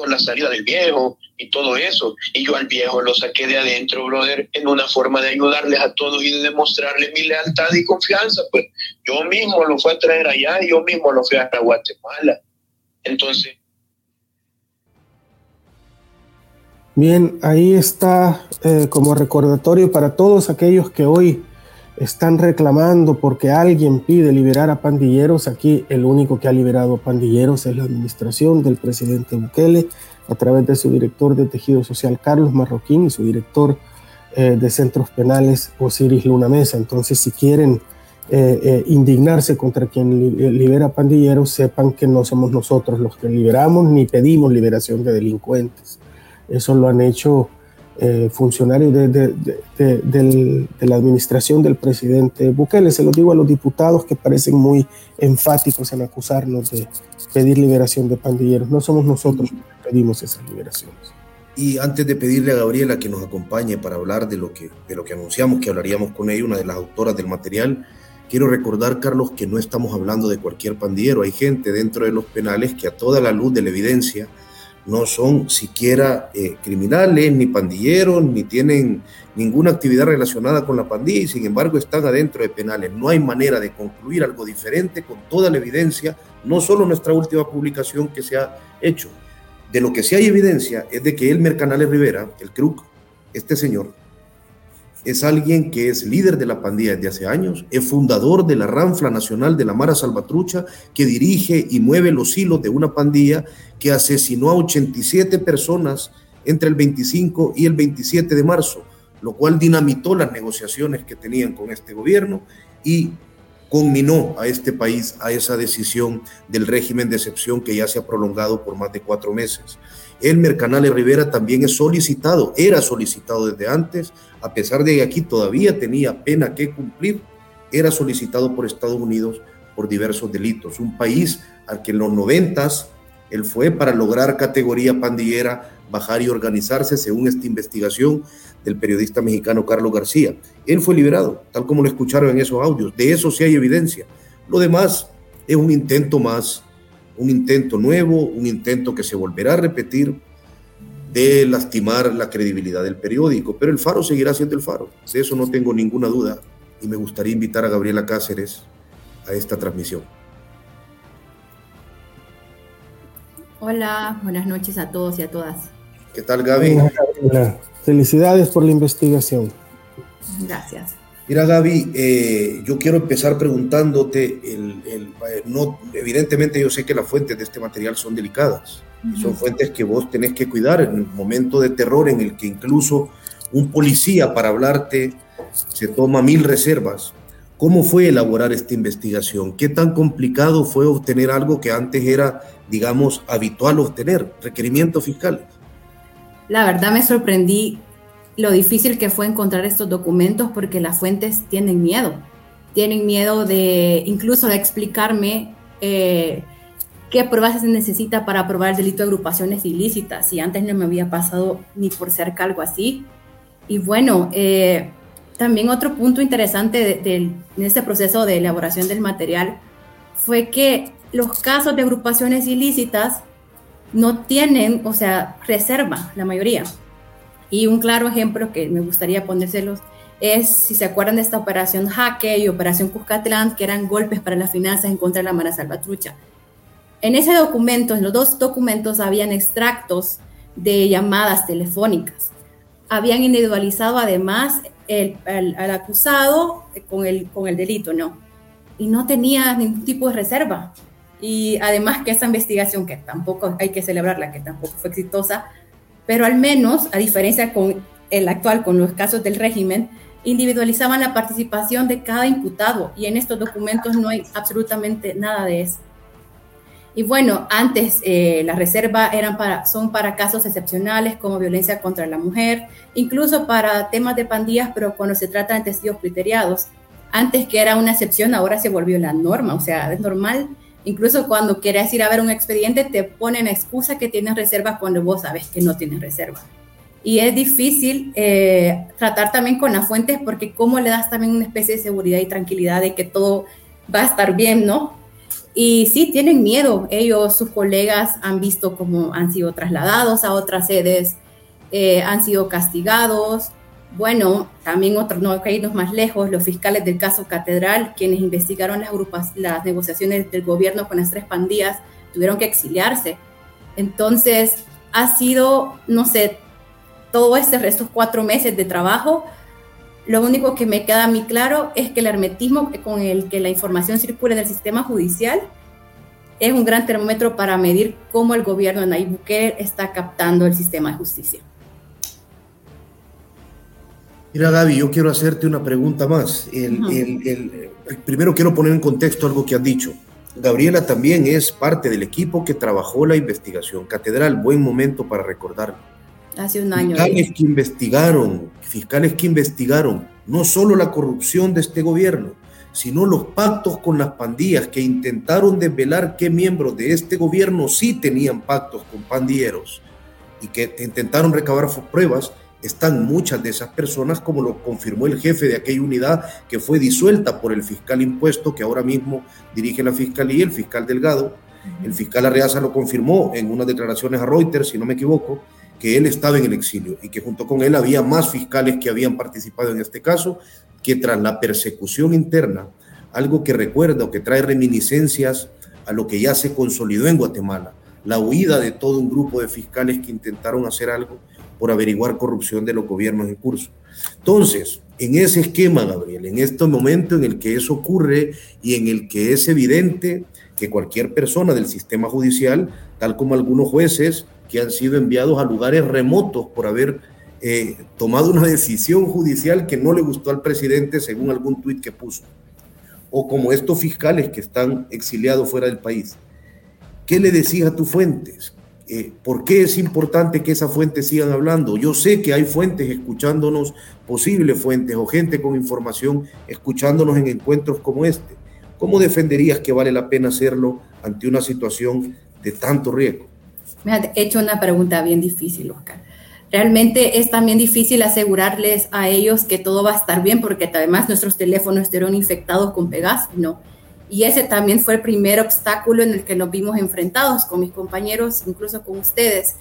la salida del viejo y todo eso, y yo al viejo lo saqué de adentro, brother, en una forma de ayudarles a todos y de demostrarles mi lealtad y confianza, pues yo mismo lo fui a traer allá yo mismo lo fui a Guatemala. Entonces, Bien, ahí está eh, como recordatorio para todos aquellos que hoy están reclamando porque alguien pide liberar a pandilleros. Aquí el único que ha liberado pandilleros es la administración del presidente Bukele a través de su director de tejido social Carlos Marroquín y su director eh, de centros penales Osiris Luna Mesa. Entonces, si quieren eh, indignarse contra quien libera pandilleros, sepan que no somos nosotros los que liberamos ni pedimos liberación de delincuentes. Eso lo han hecho eh, funcionarios de, la administración del presidente Bukele. Se lo digo a los diputados que parecen muy enfáticos en acusarnos de pedir liberación de pandilleros. No somos nosotros que pedimos esas liberaciones. Y antes de pedirle a Gabriela que nos acompañe para hablar de lo que, de lo que anunciamos que hablaríamos con ella, una de las autoras del material, quiero recordar, Carlos, que no estamos hablando de cualquier pandillero. Hay gente dentro de los penales que a toda la luz de la evidencia no son siquiera eh, criminales, ni pandilleros, ni tienen ninguna actividad relacionada con la pandilla y sin embargo están adentro de penales. No hay manera de concluir algo diferente con toda la evidencia, no solo nuestra última publicación que se ha hecho. De lo que sí hay evidencia es de que el Mercanales Rivera, el CRUC, este señor, es alguien que es líder de la pandilla desde hace años, es fundador de la Ranfla Nacional de la Mara Salvatrucha, que dirige y mueve los hilos de una pandilla que asesinó a 87 personas entre el 25 y el 27 de marzo, lo cual dinamitó las negociaciones que tenían con este gobierno y conminó a este país a esa decisión del régimen de excepción que ya se ha prolongado por más de cuatro meses. El Mercanales Rivera también es solicitado, era solicitado desde antes, a pesar de que aquí todavía tenía pena que cumplir, era solicitado por Estados Unidos por diversos delitos. Un país al que en los noventas él fue para lograr categoría pandillera, bajar y organizarse según esta investigación del periodista mexicano Carlos García. Él fue liberado, tal como lo escucharon en esos audios. De eso sí hay evidencia. Lo demás es un intento más un intento nuevo, un intento que se volverá a repetir de lastimar la credibilidad del periódico, pero el Faro seguirá siendo el Faro, de eso no tengo ninguna duda y me gustaría invitar a Gabriela Cáceres a esta transmisión. Hola, buenas noches a todos y a todas. ¿Qué tal Gaby? Felicidades por la investigación. Gracias. Mira, Gaby, eh, yo quiero empezar preguntándote, el, eh, no, evidentemente yo sé que las fuentes de este material son delicadas, son fuentes que vos tenés que cuidar en un momento de terror en el que incluso un policía para hablarte se toma mil reservas. ¿Cómo fue elaborar esta investigación? ¿Qué tan complicado fue obtener algo que antes era, digamos, habitual obtener, requerimientos fiscales? La verdad me sorprendí lo difícil que fue encontrar estos documentos porque las fuentes tienen miedo. Tienen miedo de incluso de explicarme eh, qué pruebas se necesita para probar el delito de agrupaciones ilícitas. Si antes no me había pasado ni por cerca algo así. Y bueno, eh, también otro punto interesante en este proceso de elaboración del material fue que los casos de agrupaciones ilícitas no tienen, o sea, reserva, la mayoría. Y un claro ejemplo que me gustaría ponérselos es, si se acuerdan de esta operación Jaque y operación Cuscatlán, que eran golpes para las finanzas en contra de la Mara Salvatrucha. En ese documento, en los dos documentos, habían extractos de llamadas telefónicas. Habían individualizado además el, al, acusado con el, con el delito, ¿no? Y no tenía ningún tipo de reserva. Y además que esa investigación, que tampoco hay que celebrarla, que tampoco fue exitosa, pero al menos, a diferencia con el actual, con los casos del régimen, individualizaban la participación de cada imputado y en estos documentos no hay absolutamente nada de eso. Y bueno, antes eh, las reservas eran para, son para casos excepcionales como violencia contra la mujer, incluso para temas de pandillas, pero cuando se trata de testigos criteriados. Antes que era una excepción, ahora se volvió la norma, o sea, es normal Incluso cuando quieres ir a ver un expediente, te ponen excusa que tienes reserva cuando vos sabes que no tienes reserva. Y es difícil eh, tratar también con las fuentes porque cómo le das también una especie de seguridad y tranquilidad de que todo va a estar bien, ¿no? Y sí, tienen miedo. Ellos, sus colegas, han visto cómo han sido trasladados a otras sedes, eh, han sido castigados, bueno, también otro, no hay que más lejos, los fiscales del caso Catedral, quienes investigaron las, grupas, las negociaciones del gobierno con las tres pandillas, tuvieron que exiliarse. Entonces, ha sido, no sé, todo este, estos cuatro meses de trabajo, lo único que me queda a mí claro es que el hermetismo con el que la información circula en el sistema judicial es un gran termómetro para medir cómo el gobierno de Nayib Bukele está captando el sistema de justicia. Mira, Gaby, yo quiero hacerte una pregunta más. primero quiero poner en contexto algo que has dicho. Gabriela también es parte del equipo que trabajó la investigación. Catedral, buen momento para recordarlo. Hace un año. Fiscales que investigaron, fiscales que investigaron no solo la corrupción de este gobierno, sino los pactos con las pandillas que intentaron desvelar qué miembros de este gobierno sí tenían pactos con pandilleros y que intentaron recabar pruebas, están muchas de esas personas, como lo confirmó el jefe de aquella unidad que fue disuelta por el fiscal impuesto que ahora mismo dirige la fiscalía, el fiscal Delgado. El fiscal Arreaza lo confirmó en unas declaraciones a Reuters, si no me equivoco, que él estaba en el exilio y que junto con él había más fiscales que habían participado en este caso, que tras la persecución interna, algo que recuerda o que trae reminiscencias a lo que ya se consolidó en Guatemala, la huida de todo un grupo de fiscales que intentaron hacer algo por averiguar corrupción de los gobiernos en curso. Entonces, en ese esquema, Gabriel, en este momento en el que eso ocurre y en el que es evidente que cualquier persona del sistema judicial, tal como algunos jueces que han sido enviados a lugares remotos por haber eh, tomado una decisión judicial que no le gustó al presidente según algún tuit que puso. O como estos fiscales que están exiliados fuera del país. ¿Qué le decís a tus fuentes? Eh, ¿Por qué es importante que esas fuentes sigan hablando? Yo sé que hay fuentes escuchándonos, posibles fuentes o gente con información escuchándonos en encuentros como este. ¿Cómo defenderías que vale la pena hacerlo ante una situación de tanto riesgo? Me has hecho una pregunta bien difícil, Oscar realmente es también difícil asegurarles a ellos que todo va a estar bien porque además nuestros teléfonos estuvieron infectados con Pegasus, ¿no? Y ese también fue el primer obstáculo en el que nos vimos enfrentados con mis compañeros, incluso con ustedes.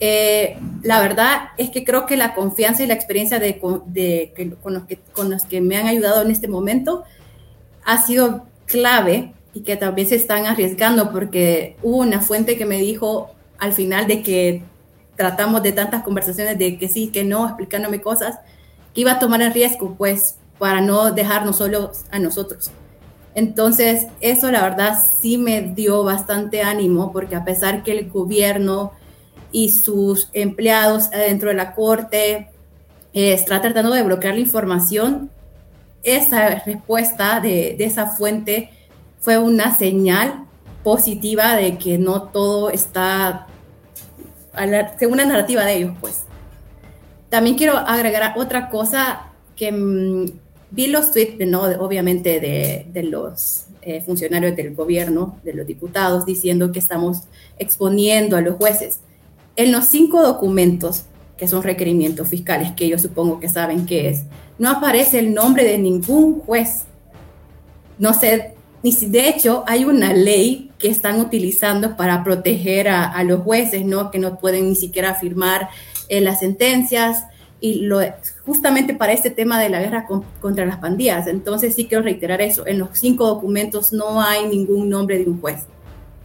Eh, la verdad es que creo que la confianza y la experiencia de, de, con, los que, con los que me han ayudado en este momento ha sido clave y que también se están arriesgando porque hubo una fuente que me dijo al final de que tratamos de tantas conversaciones de que sí, que no, explicándome cosas, que iba a tomar el riesgo, pues, para no dejarnos solos a nosotros. Entonces, eso la verdad sí me dio bastante ánimo, porque a pesar que el gobierno y sus empleados dentro de la corte eh, tratando de bloquear la información, esa respuesta de esa fuente fue una señal positiva de que no todo está según la narrativa de ellos, pues. También quiero agregar otra cosa que mm, vi los tweets, ¿no? obviamente, de, los eh, funcionarios del gobierno, de los diputados, diciendo que estamos exponiendo a los jueces. En los cinco documentos, que son requerimientos fiscales, que yo supongo que saben qué es, no aparece el nombre de ningún juez. No sé, ni si de hecho hay una ley que están utilizando para proteger a, los jueces, ¿no? Que no pueden ni siquiera firmar eh, las sentencias y lo, justamente para este tema de la guerra contra las pandillas. Entonces sí quiero reiterar eso, en los cinco documentos no hay ningún nombre de un juez,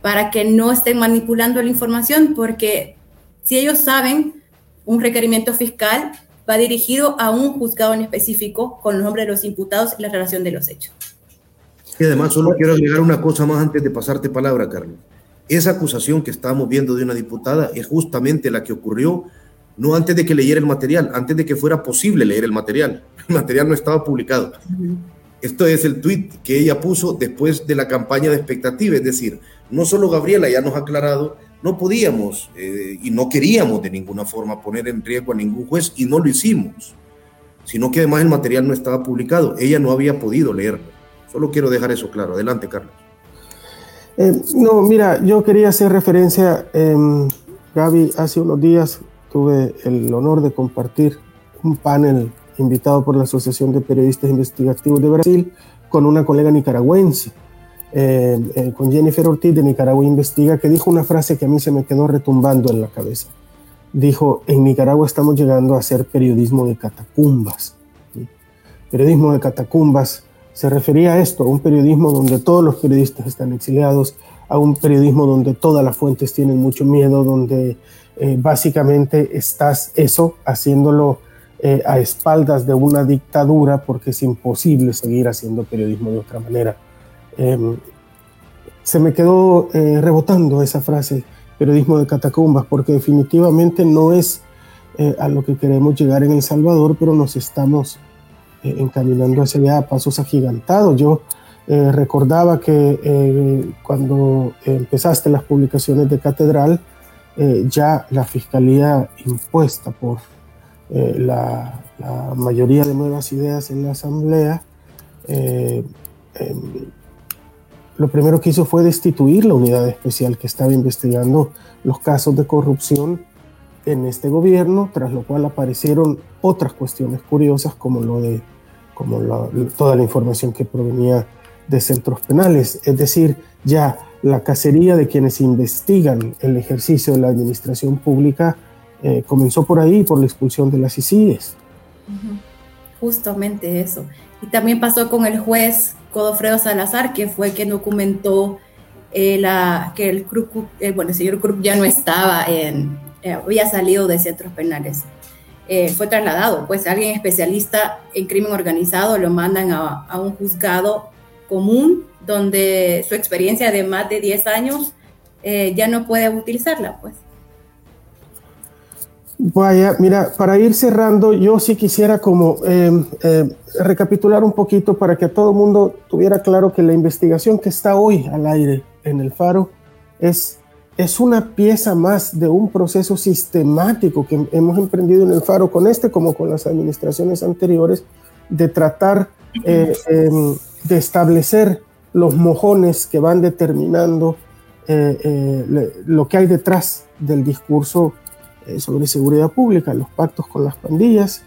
para que no estén manipulando la información, porque si ellos saben, un requerimiento fiscal va dirigido a un juzgado en específico con el nombre de los imputados y la relación de los hechos. Y además solo quiero agregar una cosa más antes de pasarte palabra, Carlos. Esa acusación que estábamos viendo de una diputada es justamente la que ocurrió no antes de que leyera el material, antes de que fuera posible leer el material. El material no estaba publicado. Esto es el tweet que ella puso después de la campaña de expectativa, es decir, no solo Gabriela ya nos ha aclarado, no podíamos eh, y no queríamos de ninguna forma poner en riesgo a ningún juez y no lo hicimos, sino que además el material no estaba publicado, ella no había podido leerlo. Solo quiero dejar eso claro. Adelante, Carlos. Eh, no, mira, yo quería hacer referencia, eh, Gaby, hace unos días tuve el honor de compartir un panel invitado por la Asociación de Periodistas Investigativos de Brasil con una colega nicaragüense, em, eh, con Jennifer Ortiz de Nicaragua Investiga, que dijo una frase que a mí se me quedó retumbando en la cabeza. Dijo, en Nicaragua estamos llegando a hacer periodismo de catacumbas. Periodismo de catacumbas se refería a esto, a un periodismo donde todos los periodistas están exiliados, a un periodismo donde todas las fuentes tienen mucho miedo, donde eh, básicamente estás eso haciéndolo eh, a espaldas de una dictadura porque es imposible seguir haciendo periodismo de otra manera. Em, se me quedó eh, rebotando esa frase, periodismo de catacumbas, porque definitivamente no es a lo que queremos llegar en El Salvador, pero nos estamos eh, encaminando hacia allá a pasos agigantados. Yo eh, recordaba que eh, cuando empezaste las publicaciones de Catedral, ya la fiscalía impuesta por la, mayoría de nuevas ideas en la asamblea, em, lo primero que hizo fue destituir la unidad especial que estaba investigando los casos de corrupción en este gobierno, tras lo cual aparecieron otras cuestiones curiosas como lo de como toda la información que provenía de centros penales, es decir, ya la cacería de quienes investigan el ejercicio de la administración pública eh, comenzó por ahí, por la expulsión de las ICIES. Justamente eso. Y también pasó con el juez Codofredo Salazar, que fue quien documentó eh, la, que el, eh, bueno, el señor Krupp ya no estaba en, había salido de centros penales. fue trasladado, pues alguien especialista en crimen organizado lo mandan a, a un juzgado común donde su experiencia de más de 10 años eh, ya no puede utilizarla, pues. Vaya, mira, para ir cerrando, yo sí quisiera como em, em, recapitular un poquito para que todo el mundo tuviera claro que la investigación que está hoy al aire en el Faro es, es una pieza más de un proceso sistemático que hemos emprendido en el Faro con este como con las administraciones anteriores de tratar eh, em, de establecer los mojones que van determinando eh, eh, lo que hay detrás del discurso sobre seguridad pública, los pactos con las pandillas,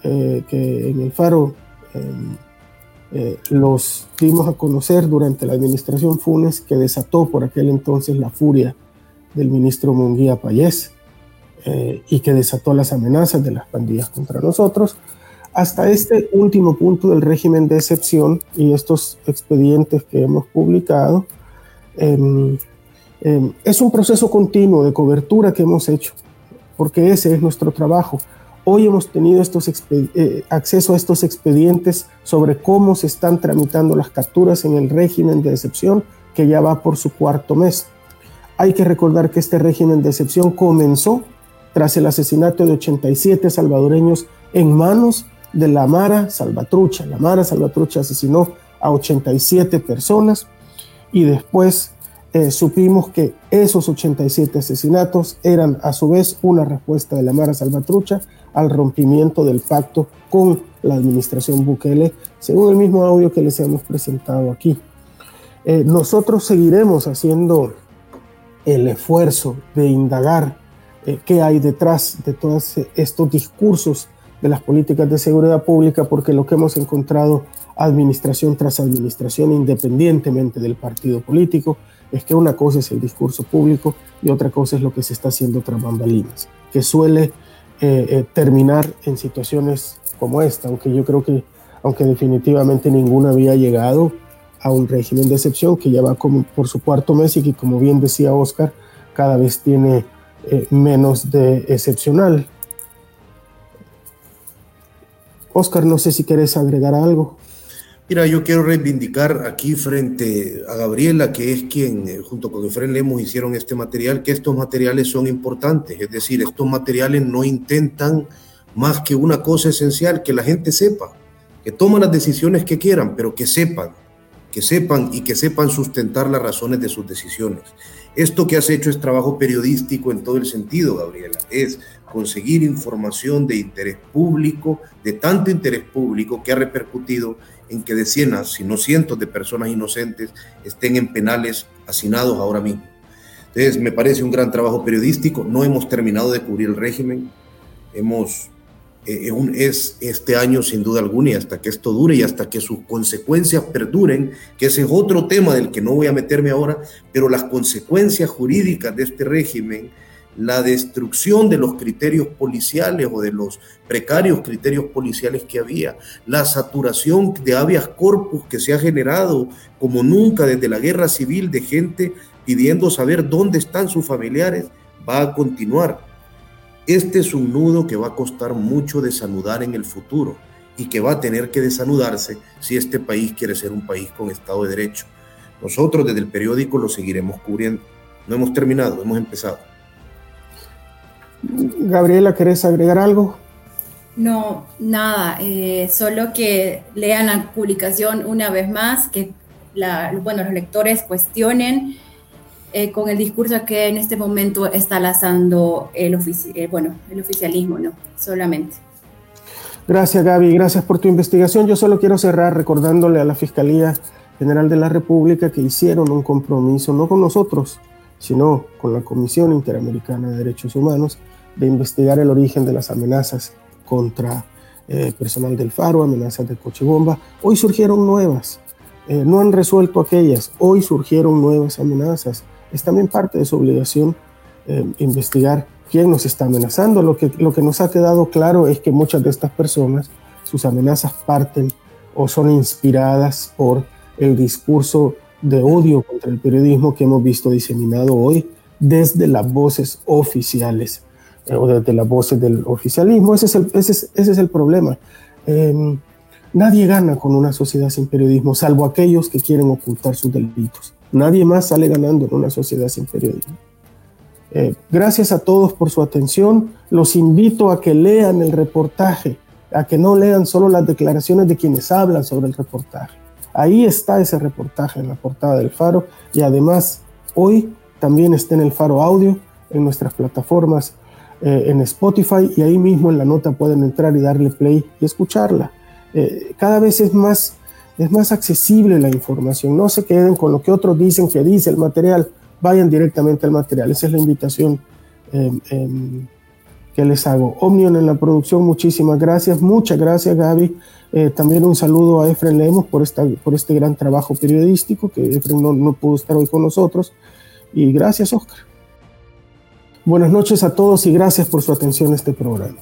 que en el Faro los dimos a conocer durante la administración Funes, que desató por aquel entonces la furia del ministro Munguía Payés y que desató las amenazas de las pandillas contra nosotros hasta este último punto del régimen de excepción y estos expedientes que hemos publicado, em, em, es un proceso continuo de cobertura que hemos hecho, porque ese es nuestro trabajo. Hoy hemos tenido eh, acceso a estos expedientes sobre cómo se están tramitando las capturas en el régimen de excepción, que ya va por su cuarto mes. Hay que recordar que este régimen de excepción comenzó tras el asesinato de 87 salvadoreños en manos de la Mara Salvatrucha. La Mara Salvatrucha asesinó a 87 personas y después eh, supimos que esos 87 asesinatos eran a su vez una respuesta de la Mara Salvatrucha al rompimiento del pacto con la administración Bukele, según el mismo audio que les hemos presentado aquí. Eh, nosotros seguiremos haciendo el esfuerzo de indagar eh, qué hay detrás de todos estos discursos de las políticas de seguridad pública porque lo que hemos encontrado administración tras administración, independientemente del partido político, es que una cosa es el discurso público y otra cosa es lo que se está haciendo tras bambalinas, que suele eh, eh, terminar en situaciones como esta, aunque yo creo que, aunque definitivamente ninguna había llegado a un régimen de excepción que ya va por su cuarto mes y que, como bien decía Oscar, cada vez tiene eh, menos de excepcional. Oscar, no sé si quieres agregar algo. Mira, yo quiero reivindicar aquí frente a Gabriela, que es quien eh, junto con Efren Lemos hicieron este material, que estos materiales son importantes, es decir, estos materiales no intentan más que una cosa esencial, que la gente sepa, que toman las decisiones que quieran, pero que sepan, que sepan y que sepan sustentar las razones de sus decisiones. Esto que has hecho es trabajo periodístico en todo el sentido, Gabriela, es conseguir información de interés público, de tanto interés público que ha repercutido en que decenas, si no cientos de personas inocentes estén en penales hacinados ahora mismo. Entonces, me parece un gran trabajo periodístico. No hemos terminado de cubrir el régimen. Hemos, es este año sin duda alguna y hasta que esto dure y hasta que sus consecuencias perduren, que ese es otro tema del que no voy a meterme ahora, pero las consecuencias jurídicas de este régimen la destrucción de los criterios policiales o de los precarios criterios policiales que había, la saturación de habeas corpus que se ha generado como nunca desde la guerra civil de gente pidiendo saber dónde están sus familiares, va a continuar. Este es un nudo que va a costar mucho desanudar en el futuro y que va a tener que desanudarse si este país quiere ser un país con Estado de Derecho. Nosotros desde el periódico lo seguiremos cubriendo. No hemos terminado, hemos empezado. Gabriela, ¿querés agregar algo? No, nada, eh, solo que lean la publicación una vez más, que bueno, los lectores cuestionen eh, con el discurso que en este momento está lanzando el, eh, bueno, el oficialismo, ¿no? Solamente. Gracias, Gaby. Gracias por tu investigación. Yo solo quiero cerrar recordándole a la Fiscalía General de la República que hicieron un compromiso, no con nosotros, sino con la Comisión Interamericana de Derechos Humanos, de investigar el origen de las amenazas contra eh, personal del Faro, amenazas de coche bomba. Hoy surgieron nuevas. no han resuelto aquellas. Hoy surgieron nuevas amenazas es también parte de su obligación eh, investigar quién nos está amenazando. Lo que, lo que nos ha quedado claro es que muchas de estas personas, sus amenazas parten o son inspiradas por el discurso de odio contra el periodismo que hemos visto diseminado hoy desde las voces oficiales eh, o desde las voces del oficialismo. Ese es el, ese es, ese es el problema. Em, nadie gana con una sociedad sin periodismo, salvo aquellos que quieren ocultar sus delitos. Nadie más sale ganando en una sociedad sin periodismo. Eh, gracias a todos por su atención. Los invito a que lean el reportaje, a que no lean solo las declaraciones de quienes hablan sobre el reportaje. Ahí está ese reportaje en la portada del Faro y además hoy también está en el Faro Audio, en nuestras plataformas, eh, en Spotify y ahí mismo en la nota pueden entrar y darle play y escucharla. Eh, cada vez es más es más accesible la información. No se queden con lo que otros dicen que dice el material, vayan directamente al material. Esa es la invitación em, em, que les hago. Omnion en la producción, muchísimas gracias. Muchas gracias, Gaby. Eh, también un saludo a Efren Lemos por, esta, por este gran trabajo periodístico, que Efren no, no pudo estar hoy con nosotros. Y gracias, Oscar. Buenas noches a todos y gracias por su atención a este programa.